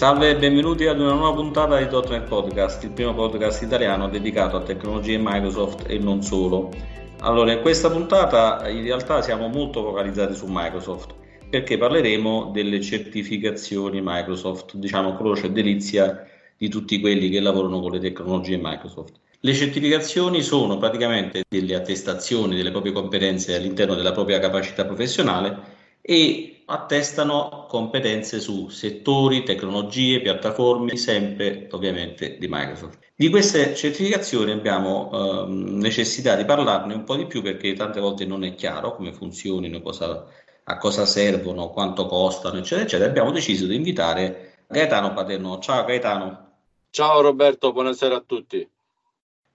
Salve e benvenuti ad una nuova puntata di .NET Podcast, il primo podcast italiano dedicato a tecnologie Microsoft e non solo. Allora, in questa puntata in realtà siamo molto focalizzati su Microsoft perché parleremo delle certificazioni Microsoft, diciamo croce e delizia di tutti quelli che lavorano con le tecnologie Microsoft. Le certificazioni sono praticamente delle attestazioni delle proprie competenze all'interno della propria capacità professionale e attestano competenze su settori, tecnologie, piattaforme, sempre ovviamente di Microsoft. Di queste certificazioni abbiamo eh, necessità di parlarne un po' di più perché tante volte non è chiaro come funzionino, cosa a cosa servono, quanto costano, eccetera, eccetera, abbiamo deciso di invitare Gaetano Paterno. Ciao Gaetano. Ciao Roberto, buonasera a tutti.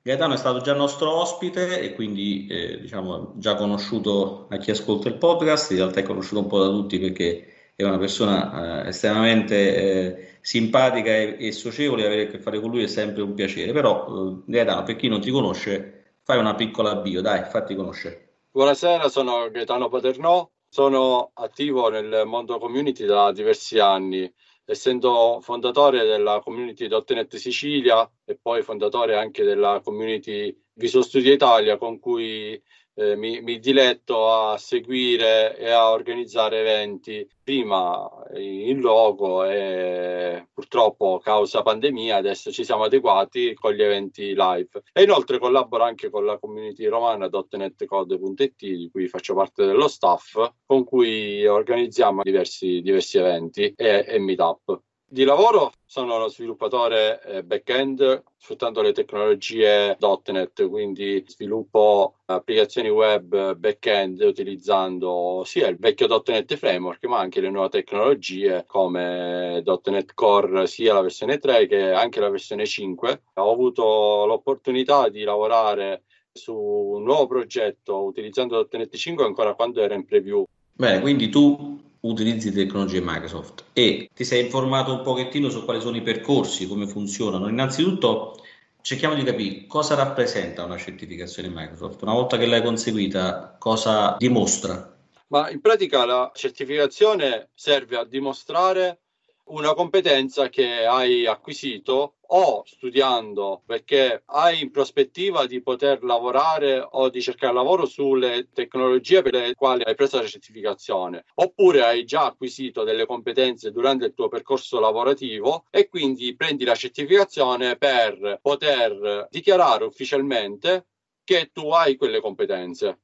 Gaetano è stato già nostro ospite e quindi eh, diciamo già conosciuto a chi ascolta il podcast, in realtà è conosciuto un po' da tutti perché è una persona eh, estremamente eh, simpatica e, e, socievole, avere a che fare con lui è sempre un piacere, però eh, Gaetano per chi non ti conosce fai una piccola bio, dai, fatti conoscere. Buonasera, sono Gaetano Paternò, sono attivo nel mondo community da diversi anni, essendo fondatore della community.net Sicilia e poi fondatore anche della community Visual Studio Italia con cui eh, mi, mi, diletto a seguire e a organizzare eventi prima in logo e purtroppo causa pandemia adesso ci siamo adeguati con gli eventi live e inoltre collaboro anche con la community romana.netcode.it di cui faccio parte dello staff con cui organizziamo diversi, diversi eventi e, e meetup. Di lavoro sono uno sviluppatore eh, back-end sfruttando le tecnologie .NET, quindi sviluppo applicazioni web back-end utilizzando sia il vecchio .NET Framework ma anche le nuove tecnologie come .NET Core sia la versione 3 che anche la versione 5. Ho avuto l'opportunità di lavorare su un nuovo progetto utilizzando .NET 5 ancora quando era in preview. Bene, quindi tu utilizzi tecnologie Microsoft e ti sei informato un pochettino su quali sono i percorsi, come funzionano. Innanzitutto cerchiamo di capire cosa rappresenta una certificazione Microsoft. Una volta che l'hai conseguita, cosa dimostra? Ma in pratica la certificazione serve a dimostrare una competenza che hai acquisito o studiando perché hai in prospettiva di poter lavorare o di cercare lavoro sulle tecnologie per le quali hai preso la certificazione oppure hai già acquisito delle competenze durante il tuo percorso lavorativo e quindi prendi la certificazione per poter dichiarare ufficialmente che tu hai quelle competenze.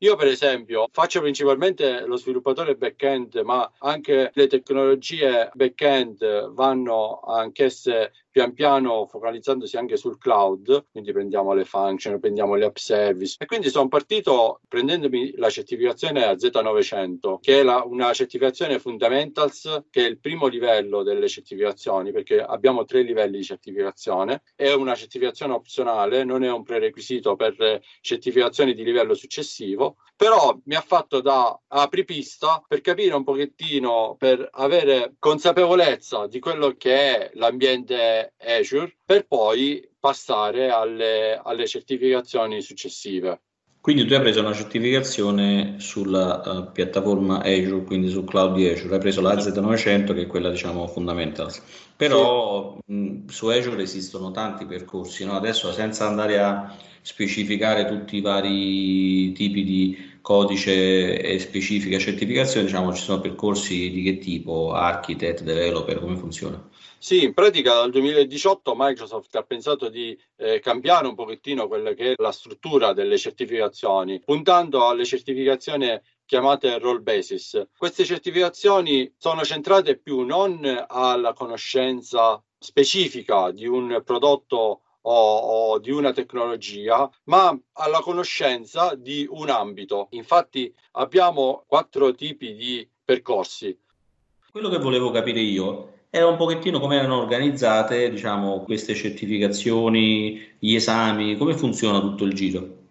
Io per esempio faccio principalmente lo sviluppatore back-end, ma anche le tecnologie back-end vanno anch'esse pian piano focalizzandosi anche sul cloud, quindi prendiamo le function, prendiamo le app service. E quindi sono partito prendendomi la certificazione a Z900 che è la, una certificazione fundamentals che è il primo livello delle certificazioni perché abbiamo tre livelli di certificazione, è una certificazione opzionale, non è un prerequisito per certificazioni di livello successivo, però mi ha fatto da apripista per capire un pochettino, per avere consapevolezza di quello che è l'ambiente Azure per poi passare alle, alle certificazioni successive. Quindi tu hai preso una certificazione sulla uh, piattaforma Azure, quindi sul cloud di Azure, hai preso la Z900 che è quella diciamo fundamentals. Però sì. mh, su Azure esistono tanti percorsi, no? adesso senza andare a specificare tutti i vari tipi di codice e specifica certificazione, diciamo ci sono percorsi di che tipo, architect, developer, come funziona? Sì, in pratica dal 2018 Microsoft ha pensato di eh, cambiare un pochettino quella che è la struttura delle certificazioni, puntando alle certificazioni chiamate role basis. Queste certificazioni sono centrate più non alla conoscenza specifica di un prodotto o, o, di una tecnologia, ma alla conoscenza di un ambito. Infatti abbiamo quattro tipi di percorsi. Quello che volevo capire io era un pochettino come erano organizzate, diciamo, queste certificazioni, gli esami, come funziona tutto il giro?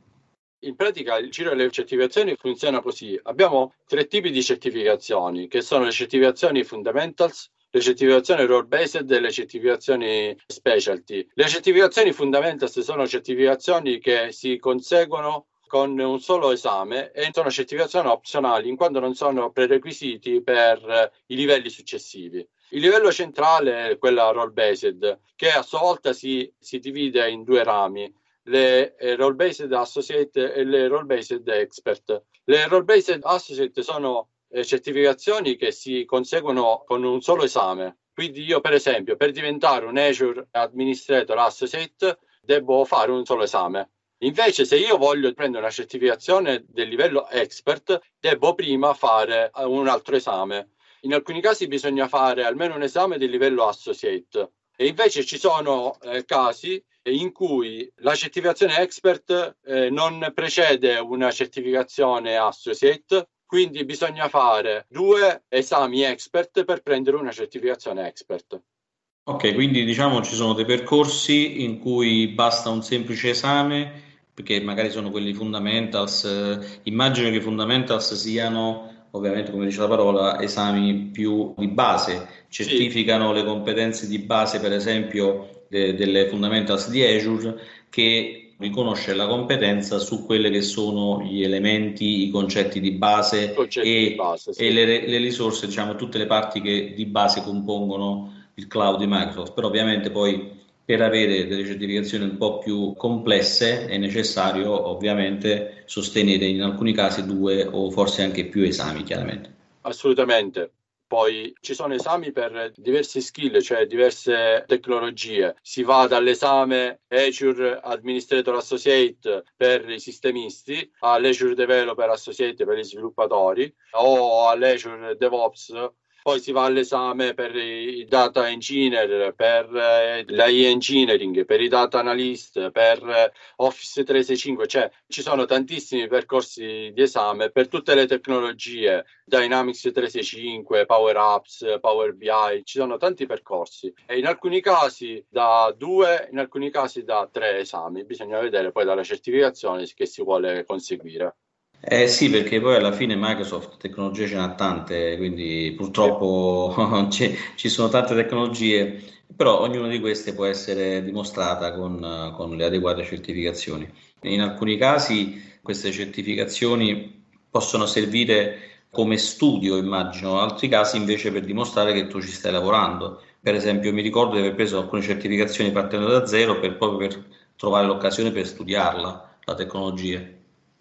In pratica il giro delle certificazioni funziona così. Abbiamo tre tipi di certificazioni, che sono le certificazioni fundamentals, le certificazioni role based e le certificazioni specialty. Le certificazioni fundamentals sono certificazioni che si conseguono con un solo esame e sono certificazioni opzionali in quanto non sono prerequisiti per i livelli successivi. Il livello centrale è quella role based, che a sua volta si, si divide in due rami, le eh, role based associate e le role based expert. Le role based associate sono eh, certificazioni che si conseguono con un solo esame. Quindi io, per esempio, per diventare un Azure Administrator Associate devo fare un solo esame. Invece, se io voglio prendere una certificazione del livello expert, devo prima fare un altro esame. In alcuni casi bisogna fare almeno un esame del livello associate. E invece ci sono eh, casi in cui la certificazione expert eh, non precede una certificazione associate, quindi bisogna fare due esami expert per prendere una certificazione expert. Ok, quindi diciamo ci sono dei percorsi in cui basta un semplice esame, perché magari sono quelli fundamentals. Eh, immagino che i fundamentals siano, ovviamente, come dice la parola, esami più di base, certificano sì. le competenze di base, per esempio, de- delle fundamentals di Azure, che riconosce la competenza su quelle che sono gli elementi, i concetti di base concetti e, di base, sì. e le, le, risorse, diciamo tutte le parti che di base compongono il cloud di Microsoft. Però ovviamente poi per avere delle certificazioni un po' più complesse è necessario ovviamente sostenere in alcuni casi due o forse anche più esami, chiaramente. Assolutamente. Poi ci sono esami per diverse skill, cioè diverse tecnologie. Si va dall'esame Azure Administrator Associate per i sistemisti all'Azure Developer Associate per gli sviluppatori o all'Azure DevOps poi si va all'esame per i data engineer, per eh, l'AI engineering, per i data analyst, per eh, Office 365, cioè ci sono tantissimi percorsi di esame per tutte le tecnologie, Dynamics 365, Power Apps, Power BI, ci sono tanti percorsi. E in alcuni casi da due, in alcuni casi da tre esami, bisogna vedere poi dalla certificazione che si vuole conseguire. Eh sì, perché poi alla fine Microsoft tecnologie ce n'ha tante, quindi purtroppo ci sono tante tecnologie, però ognuna di queste può essere dimostrata con, con le adeguate certificazioni. In alcuni casi queste certificazioni possono servire come studio, immagino, in altri casi invece per dimostrare che tu ci stai lavorando. Per esempio, mi ricordo di aver preso alcune certificazioni partendo da zero per, proprio per trovare l'occasione per studiarla, la tecnologia.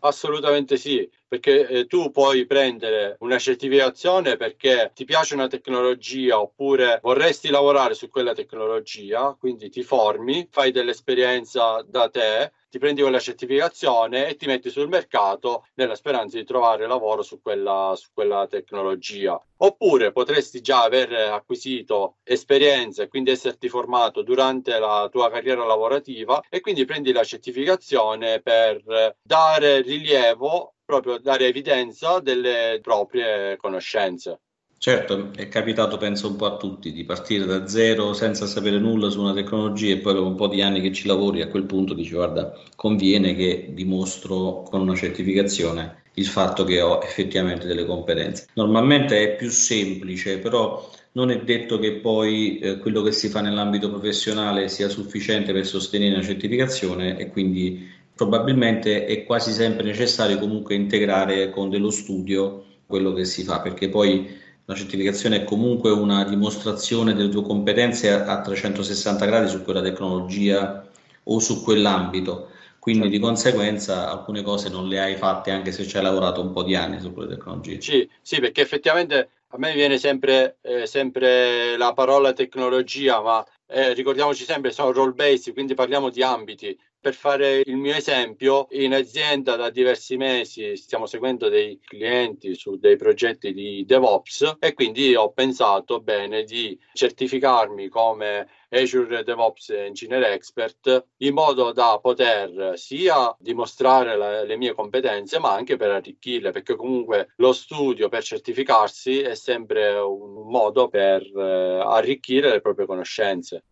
Assolutamente sì, perché eh, tu puoi prendere una certificazione perché ti piace una tecnologia oppure vorresti lavorare su quella tecnologia, quindi ti formi, fai dell'esperienza da te ti prendi quella certificazione e ti metti sul mercato nella speranza di trovare lavoro su quella, su quella tecnologia. Oppure potresti già aver acquisito esperienza e quindi esserti formato durante la tua carriera lavorativa e quindi prendi la certificazione per dare rilievo, proprio dare evidenza delle proprie conoscenze. Certo, è capitato penso un po' a tutti di partire da zero senza sapere nulla su una tecnologia e poi dopo un po' di anni che ci lavori a quel punto dici guarda conviene che dimostro con una certificazione il fatto che ho effettivamente delle competenze. Normalmente è più semplice, però non è detto che poi eh, quello che si fa nell'ambito professionale sia sufficiente per sostenere una certificazione e quindi probabilmente è quasi sempre necessario comunque integrare con dello studio quello che si fa, perché poi la certificazione è comunque una dimostrazione delle tue competenze a 360 gradi su quella tecnologia o su quell'ambito. Quindi certo. di conseguenza alcune cose non le hai fatte anche se ci hai lavorato un po' di anni su quelle tecnologie. Sì, sì perché effettivamente a me viene sempre, eh, sempre la parola tecnologia, ma eh, ricordiamoci sempre sono role based, quindi parliamo di ambiti. Per fare il mio esempio, in azienda da diversi mesi stiamo seguendo dei clienti su dei progetti di DevOps e quindi ho pensato bene di certificarmi come Azure DevOps Engineer Expert in modo da poter sia dimostrare la, le mie competenze ma anche per arricchirle perché comunque lo studio per certificarsi è sempre un modo per eh, arricchire le proprie conoscenze.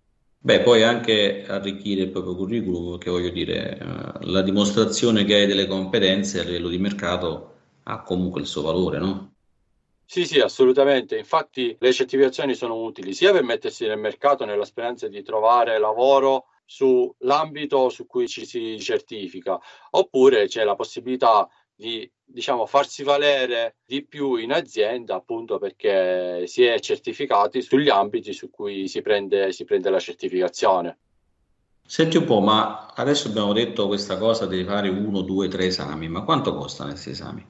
Beh, poi anche arricchire il proprio curriculum, che voglio dire, eh, la dimostrazione che hai delle competenze a livello di mercato ha comunque il suo valore, no? Sì, sì, assolutamente. Infatti le certificazioni sono utili sia per mettersi nel mercato nella speranza di trovare lavoro sull'ambito su cui ci si certifica, oppure c'è la possibilità di diciamo, farsi valere di più in azienda appunto perché si è certificati sugli ambiti su cui si prende, si prende la certificazione. Senti un po', ma adesso abbiamo detto questa cosa di fare uno, due, tre esami, ma quanto costano questi esami?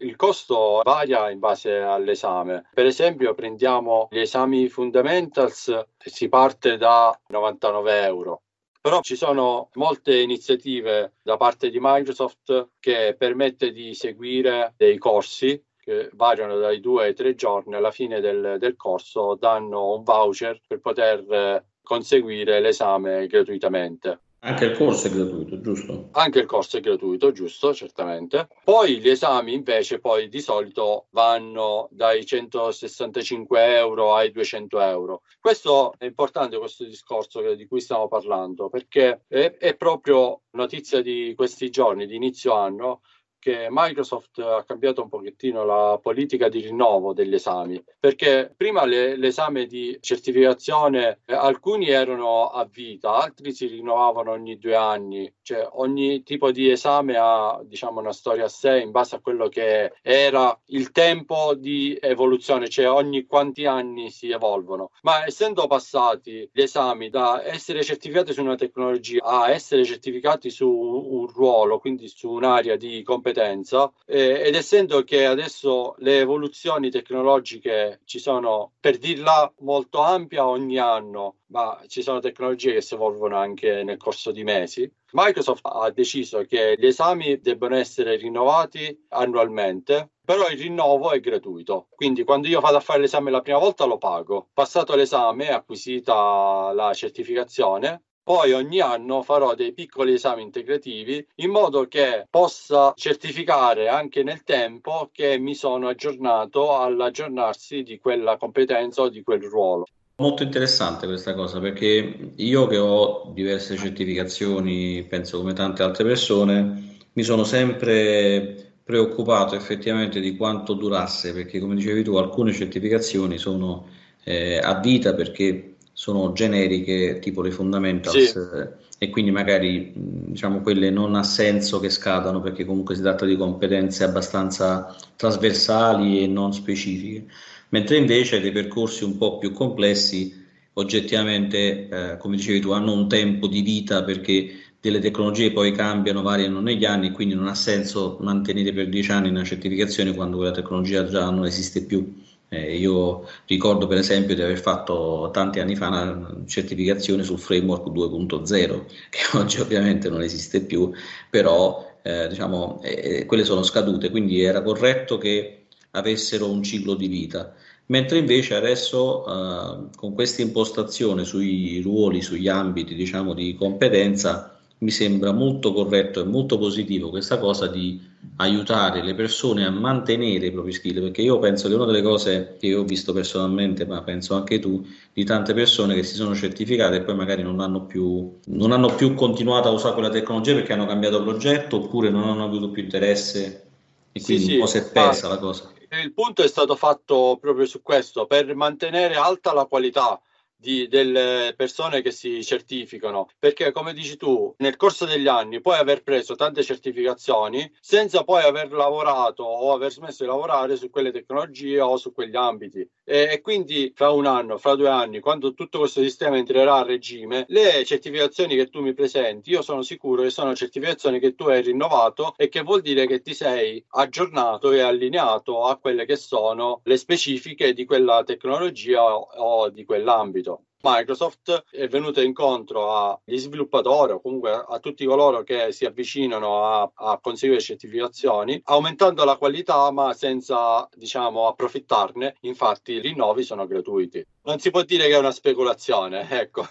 Il costo varia in base all'esame. Per esempio, prendiamo gli esami fundamentals, si parte da 99 euro. Però ci sono molte iniziative da parte di Microsoft che permette di seguire dei corsi che variano dai due ai tre giorni. Alla fine del, del corso danno un voucher per poter conseguire l'esame gratuitamente. Anche il corso è gratuito, giusto? Anche il corso è gratuito, giusto, certamente. Poi gli esami invece poi di solito vanno dai 165 euro ai 200 euro. Questo è importante, questo discorso di cui stiamo parlando, perché è, è proprio notizia di questi giorni, di inizio anno, che Microsoft ha cambiato un pochettino la politica di rinnovo degli esami, perché prima le, l'esame di certificazione eh, alcuni erano a vita, altri si rinnovavano ogni due anni, cioè ogni tipo di esame ha diciamo una storia a sé in base a quello che era il tempo di evoluzione, cioè ogni quanti anni si evolvono. Ma essendo passati gli esami da essere certificati su una tecnologia a essere certificati su un ruolo, quindi su un'area di competenza, competenza eh, ed essendo che adesso le evoluzioni tecnologiche ci sono, per dirla molto ampia, ogni anno, ma ci sono tecnologie che si evolvono anche nel corso di mesi, Microsoft ha deciso che gli esami debbano essere rinnovati annualmente però il rinnovo è gratuito. Quindi quando io vado a fare l'esame la prima volta lo pago. Passato l'esame, acquisita la certificazione, poi ogni anno farò dei piccoli esami integrativi in modo che possa certificare anche nel tempo che mi sono aggiornato all'aggiornarsi di quella competenza o di quel ruolo. Molto interessante questa cosa perché io che ho diverse certificazioni, penso come tante altre persone, mi sono sempre preoccupato effettivamente di quanto durasse perché come dicevi tu alcune certificazioni sono eh, a vita perché sono generiche, tipo le fundamentals, sì. eh, e quindi magari diciamo quelle non ha senso che scadano perché comunque si tratta di competenze abbastanza trasversali e non specifiche, mentre invece dei percorsi un po' più complessi oggettivamente, eh, come dicevi tu, hanno un tempo di vita perché delle tecnologie poi cambiano, variano negli anni, quindi non ha senso mantenere per dieci anni una certificazione quando quella tecnologia già non esiste più. Eh, io ricordo per esempio di aver fatto tanti anni fa una certificazione sul framework 2.0, che oggi ovviamente non esiste più, però eh, diciamo, eh, quelle sono scadute, quindi era corretto che avessero un ciclo di vita. Mentre invece adesso eh, con questa impostazione sui ruoli, sugli ambiti diciamo, di competenza, mi sembra molto corretto e molto positivo questa cosa di aiutare le persone a mantenere i propri skill, perché io penso che una delle cose che ho visto personalmente, ma penso anche tu, di tante persone che si sono certificate e poi magari non hanno più, non hanno più continuato a usare quella tecnologia perché hanno cambiato progetto oppure non hanno avuto più interesse e quindi sì, un po' si è persa la cosa. Il punto è stato fatto proprio su questo, per mantenere alta la qualità di, delle persone che si certificano, perché come dici tu, nel corso degli anni puoi aver preso tante certificazioni senza poi aver lavorato o aver smesso di lavorare su quelle tecnologie o su quegli ambiti. E, quindi fra un anno, fra due anni, quando tutto questo sistema entrerà a regime, le certificazioni che tu mi presenti, io sono sicuro che sono certificazioni che tu hai rinnovato e che vuol dire che ti sei aggiornato e allineato a quelle che sono le specifiche di quella tecnologia o, o di quell'ambito. Microsoft è venuta incontro agli sviluppatori o comunque a tutti coloro che si avvicinano a, a conseguire certificazioni, aumentando la qualità ma senza diciamo approfittarne. Infatti i rinnovi sono gratuiti. Non si può dire che è una speculazione, ecco.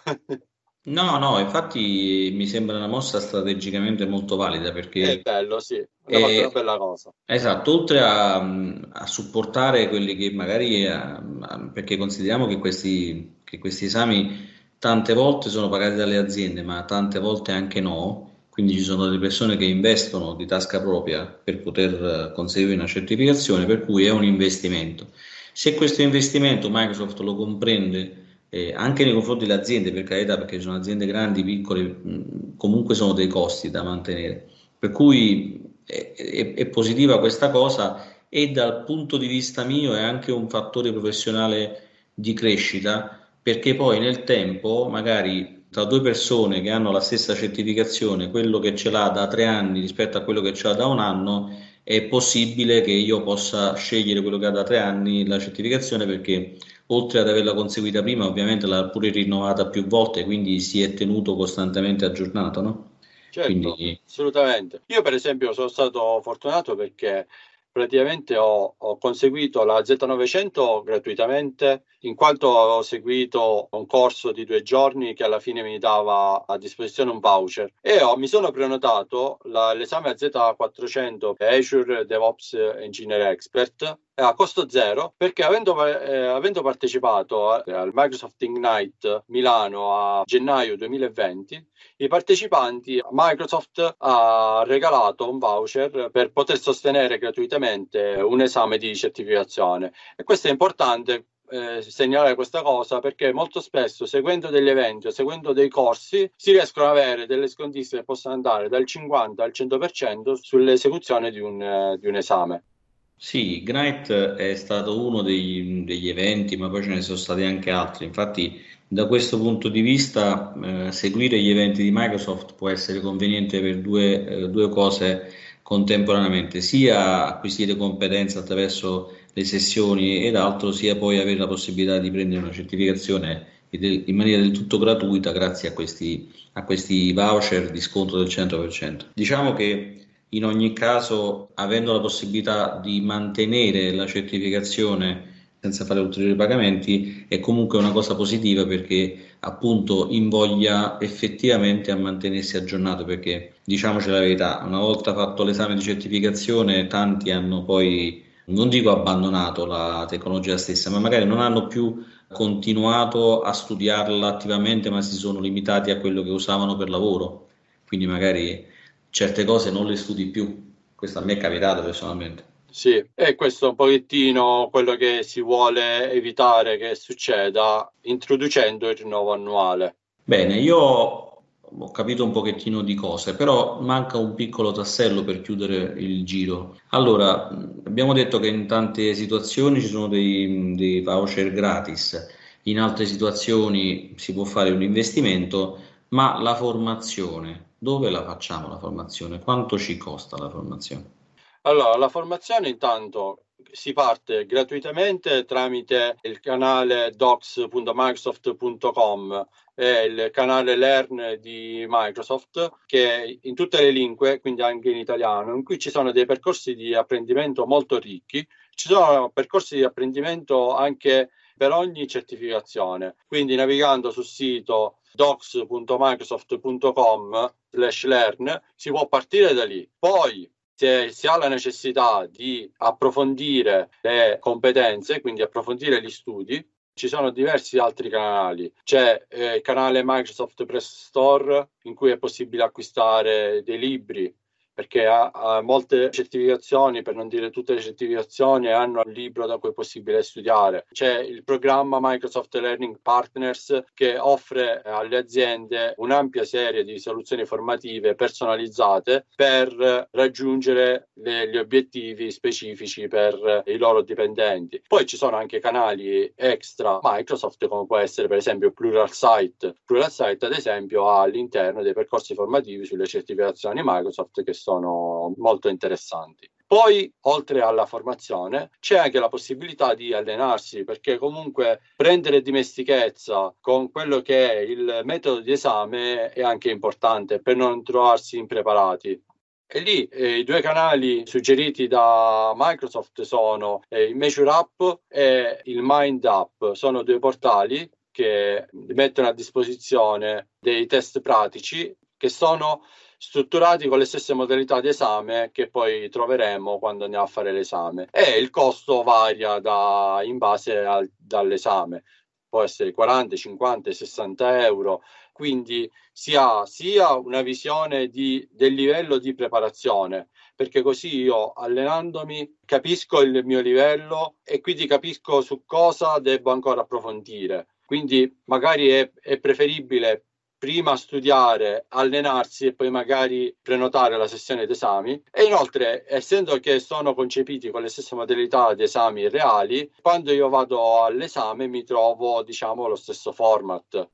No, no, infatti mi sembra una mossa strategicamente molto valida perché... È bello, sì, è una bella cosa. Esatto, oltre a, a supportare quelli che magari... A, perché consideriamo che questi, che questi esami tante volte sono pagati dalle aziende, ma tante volte anche no, quindi ci sono delle persone che investono di tasca propria per poter conseguire una certificazione, per cui è un investimento. Se questo investimento Microsoft lo comprende eh, anche nei confronti delle aziende, per carità, perché ci sono aziende grandi, piccole, mh, comunque sono dei costi da mantenere. Per cui è, è, è, positiva questa cosa e dal punto di vista mio è anche un fattore professionale di crescita, perché poi nel tempo magari tra due persone che hanno la stessa certificazione, quello che ce l'ha da tre anni rispetto a quello che ce l'ha da un anno, è possibile che io possa scegliere quello che ha da tre anni la certificazione perché oltre ad averla conseguita prima, ovviamente l'ha pure rinnovata più volte, quindi si è tenuto costantemente aggiornato, no? Certo, quindi... assolutamente. Io per esempio sono stato fortunato perché praticamente ho, ho, conseguito la Z900 gratuitamente in quanto ho seguito un corso di due giorni che alla fine mi dava a disposizione un voucher. E ho, mi sono prenotato la, l'esame a Z400 Azure DevOps Engineer Expert a costo zero perché avendo, eh, avendo partecipato al Microsoft Ignite Milano a gennaio 2020 i partecipanti Microsoft ha regalato un voucher per poter sostenere gratuitamente un esame di certificazione. E questo è importante eh, segnalare questa cosa perché molto spesso seguendo degli eventi o seguendo dei corsi si riescono ad avere delle scontistiche che possono andare dal 50 al 100% sull'esecuzione di un, eh, di un esame. Sì, Ignite è stato uno dei, degli eventi, ma poi ce ne sono stati anche altri. Infatti, da questo punto di vista, eh, seguire gli eventi di Microsoft può essere conveniente per due, eh, due cose contemporaneamente, sia acquisire competenze attraverso le sessioni ed altro, sia poi avere la possibilità di prendere una certificazione in maniera del tutto gratuita grazie a questi, a questi voucher di sconto del 100%. Diciamo che in ogni caso, avendo la possibilità di mantenere la certificazione senza fare ulteriori pagamenti, è comunque una cosa positiva perché appunto invoglia effettivamente a mantenersi aggiornato perché diciamoci la verità, una volta fatto l'esame di certificazione tanti hanno poi non dico abbandonato la tecnologia stessa, ma magari non hanno più continuato a studiarla attivamente, ma si sono limitati a quello che usavano per lavoro. Quindi magari certe cose non le studi più. Questo a me è capitato personalmente. Sì, e questo è un pochettino quello che si vuole evitare che succeda introducendo il rinnovo annuale. Bene, io ho capito un pochettino di cose, però manca un piccolo tassello per chiudere il giro. Allora, abbiamo detto che in tante situazioni ci sono dei, dei voucher gratis, in altre situazioni si può fare un investimento, ma la formazione dove la facciamo la formazione? Quanto ci costa la formazione? Allora, la formazione intanto si parte gratuitamente tramite il canale docs.microsoft.com e il canale Learn di Microsoft che in tutte le lingue, quindi anche in italiano, in cui ci sono dei percorsi di apprendimento molto ricchi. Ci sono percorsi di apprendimento anche per ogni certificazione. Quindi navigando sul sito docs.microsoft.com slash learn si può partire da lì. Poi se si ha la necessità di approfondire le competenze, quindi approfondire gli studi, ci sono diversi altri canali. C'è eh, il canale Microsoft Press Store in cui è possibile acquistare dei libri perché ha, ha, molte certificazioni, per non dire tutte le certificazioni, hanno un libro da cui è possibile studiare. C'è il programma Microsoft Learning Partners che offre alle aziende un'ampia serie di soluzioni formative personalizzate per raggiungere le, gli obiettivi specifici per i loro dipendenti. Poi ci sono anche canali extra Microsoft come può essere per esempio Pluralsight. Pluralsight ad esempio ha all'interno dei percorsi formativi sulle certificazioni Microsoft che sono sono molto interessanti. Poi, oltre alla formazione, c'è anche la possibilità di allenarsi, perché comunque prendere dimestichezza con quello che è il metodo di esame è anche importante per non trovarsi impreparati. E lì eh, i due canali suggeriti da Microsoft sono eh, il Measure Up e il Mind Up. Sono due portali che mettono a disposizione dei test pratici che sono strutturati con le stesse modalità di esame che poi troveremo quando andiamo a fare l'esame. E il costo varia da, in base al, dall'esame. Può essere 40, 50, 60 euro. Quindi si ha sia una visione di, del livello di preparazione perché così io allenandomi capisco il mio livello e quindi capisco su cosa devo ancora approfondire. Quindi magari è, è preferibile prima studiare, allenarsi e poi magari prenotare la sessione d'esami. E inoltre, essendo che sono concepiti con le stesse modalità di esami reali, quando io vado all'esame mi trovo, diciamo, lo stesso format.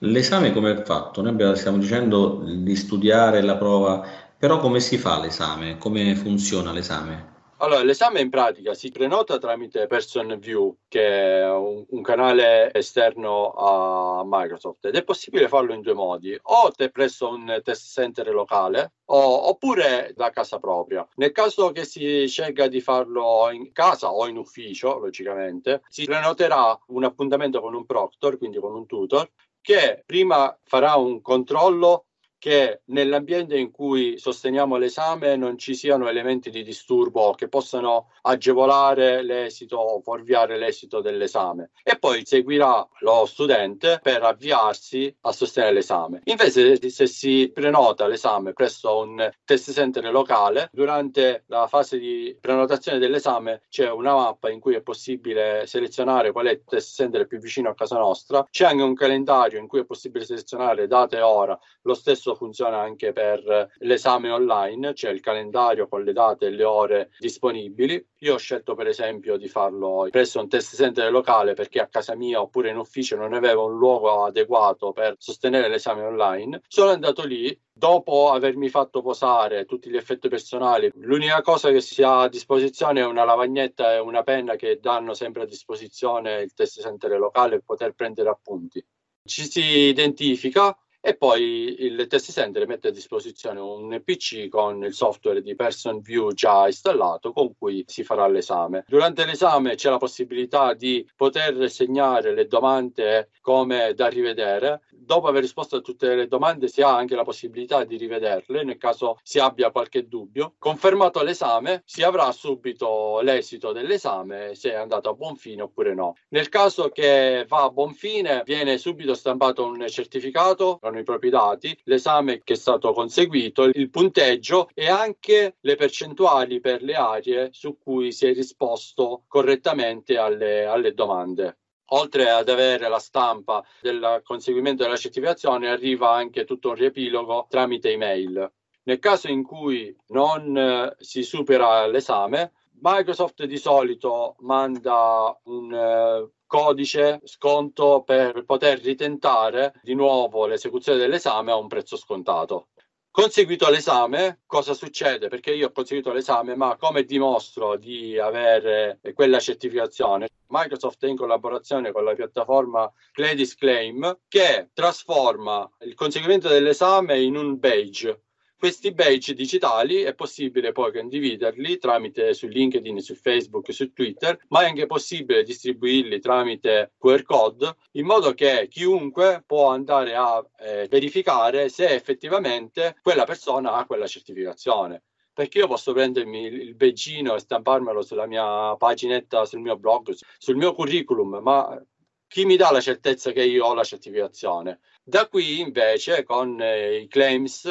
L'esame come è fatto? Noi stiamo dicendo di studiare la prova, però come si fa l'esame? Come funziona l'esame? Allora, l'esame in pratica si prenota tramite Person View, che è un, un, canale esterno a Microsoft, ed è possibile farlo in due modi, o presso un test center locale, o, oppure da casa propria. Nel caso che si scelga di farlo in casa o in ufficio, logicamente, si prenoterà un appuntamento con un proctor, quindi con un tutor, che prima farà un controllo che nell'ambiente in cui sosteniamo l'esame non ci siano elementi di disturbo che possano agevolare l'esito o fuorviare l'esito dell'esame e poi seguirà lo studente per avviarsi a sostenere l'esame. Invece se si prenota l'esame presso un test center locale, durante la fase di prenotazione dell'esame c'è una mappa in cui è possibile selezionare qual è il test center più vicino a casa nostra, c'è anche un calendario in cui è possibile selezionare data e ora, lo stesso stesso funziona anche per l'esame online, c'è il calendario con le date e le ore disponibili. Io ho scelto per esempio di farlo presso un test center locale perché a casa mia oppure in ufficio non avevo un luogo adeguato per sostenere l'esame online. Sono andato lì, dopo avermi fatto posare tutti gli effetti personali, l'unica cosa che si ha a disposizione è una lavagnetta e una penna che danno sempre a disposizione il test center locale per poter prendere appunti. Ci si identifica, e poi il test center mette a disposizione un PC con il software di Person View già installato con cui si farà l'esame. Durante l'esame c'è la possibilità di poter segnare le domande come da rivedere. Dopo aver risposto a tutte le domande si ha anche la possibilità di rivederle nel caso si abbia qualche dubbio. Confermato l'esame si avrà subito l'esito dell'esame se è andato a buon fine oppure no. Nel caso che va a buon fine viene subito stampato un certificato con i propri dati, l'esame che è stato conseguito, il punteggio e anche le percentuali per le aree su cui si è risposto correttamente alle, alle domande oltre ad avere la stampa del conseguimento della certificazione, arriva anche tutto un riepilogo tramite email. Nel caso in cui non eh, si supera l'esame, Microsoft di solito manda un eh, codice sconto per poter ritentare di nuovo l'esecuzione dell'esame a un prezzo scontato. Conseguito l'esame, cosa succede? Perché io ho conseguito l'esame, ma come dimostro di avere quella certificazione? Microsoft è in collaborazione con la piattaforma Cledis Claim che trasforma il conseguimento dell'esame in un badge questi badge digitali è possibile poi condividerli tramite su LinkedIn, su Facebook, su Twitter, ma è anche possibile distribuirli tramite QR code in modo che chiunque può andare a eh, verificare se effettivamente quella persona ha quella certificazione perché io posso prendermi il beggino e stamparmelo sulla mia paginetta, sul mio blog, sul mio curriculum, ma chi mi dà la certezza che io ho la certificazione? Da qui invece con eh, i claims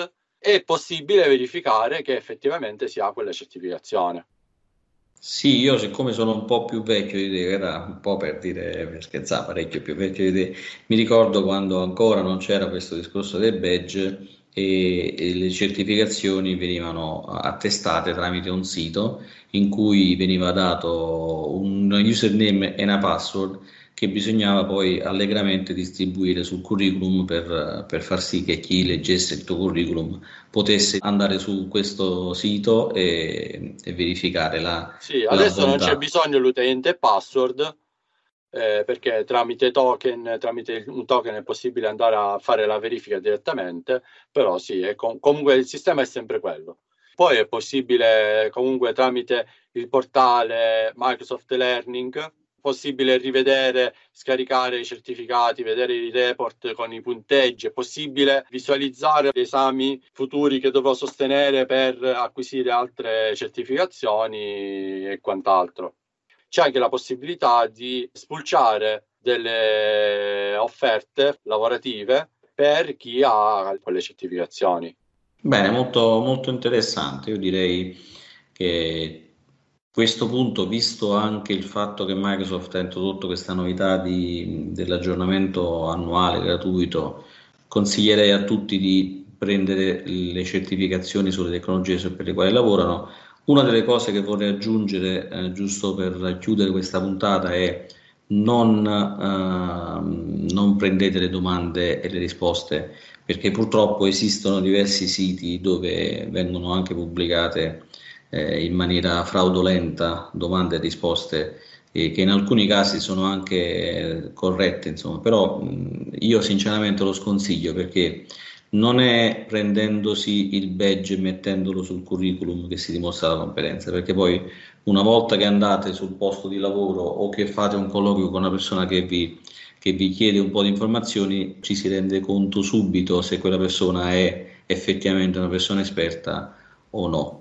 è possibile verificare che effettivamente si ha quella certificazione. Sì, io siccome sono un po' più vecchio di te, era un po' per dire, per scherzare, parecchio più vecchio di te, mi ricordo quando ancora non c'era questo discorso del badge e, e le certificazioni venivano attestate tramite un sito in cui veniva dato un username e una password che bisognava poi allegramente distribuire sul curriculum per, per, far sì che chi leggesse il tuo curriculum potesse andare su questo sito e, e verificare la. Sì, la adesso bontà. non c'è bisogno l'utente password. Eh, perché tramite token, tramite un token è possibile andare a fare la verifica direttamente, però sì, com- comunque il sistema è sempre quello. Poi è possibile comunque tramite il portale Microsoft Learning possibile rivedere, scaricare i certificati, vedere i report con i punteggi, è possibile visualizzare gli esami futuri che dovrò sostenere per acquisire altre certificazioni e quant'altro. C'è anche la possibilità di spulciare delle offerte lavorative per chi ha quelle certificazioni. Bene, molto, molto interessante. Io direi che questo punto, visto anche il fatto che Microsoft ha introdotto questa novità di, dell'aggiornamento annuale gratuito, consiglierei a tutti di prendere le certificazioni sulle tecnologie per le quali lavorano. Una delle cose che vorrei aggiungere, eh, giusto per chiudere questa puntata, è non, eh, non prendete le domande e le risposte, perché purtroppo esistono diversi siti dove vengono anche pubblicate eh, in maniera fraudolenta domande e risposte che in alcuni casi sono anche corrette, insomma, però io sinceramente lo sconsiglio perché non è prendendosi il badge e mettendolo sul curriculum che si dimostra la competenza, perché poi una volta che andate sul posto di lavoro o che fate un colloquio con una persona che vi, che vi chiede un po' di informazioni, ci si rende conto subito se quella persona è effettivamente una persona esperta o no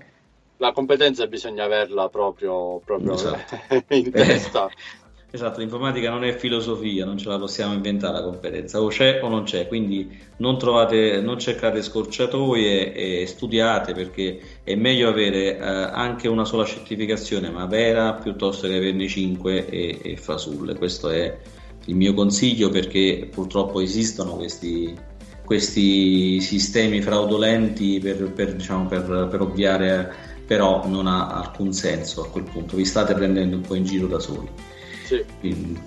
la competenza bisogna averla proprio, proprio esatto. in testa. Esatto, l'informatica non è filosofia, non ce la possiamo inventare la competenza, o c'è o non c'è, quindi non, trovate, non cercate scorciatoie e studiate perché è meglio avere eh, anche una sola certificazione ma vera piuttosto che averne cinque e, e fasulle. Questo è il mio consiglio perché purtroppo esistono questi, questi sistemi fraudolenti per, per, diciamo, per, per ovviare però non ha alcun senso a quel punto, vi state prendendo un po' in giro da soli. Quindi,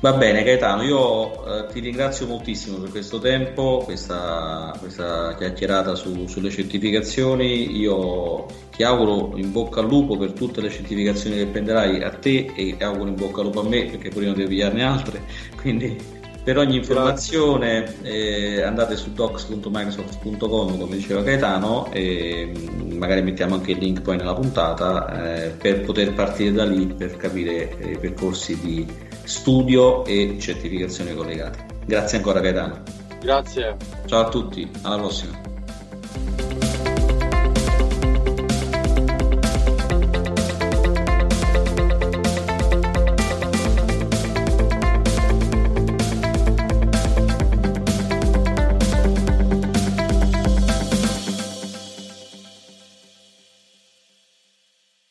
va bene Gaetano, io eh, ti ringrazio moltissimo per questo tempo, questa, questa chiacchierata su, sulle certificazioni, io ti auguro in bocca al lupo per tutte le certificazioni che prenderai a te e auguro in bocca al lupo a me perché pure io devo pigliarne altre, quindi per ogni informazione eh, andate su docs.microsoft.com come diceva Gaetano e magari mettiamo anche il link poi nella puntata eh, per poter partire da lì per capire eh, i percorsi di studio e certificazione collegate. Grazie ancora Gaetano. Grazie. Ciao a tutti, alla prossima.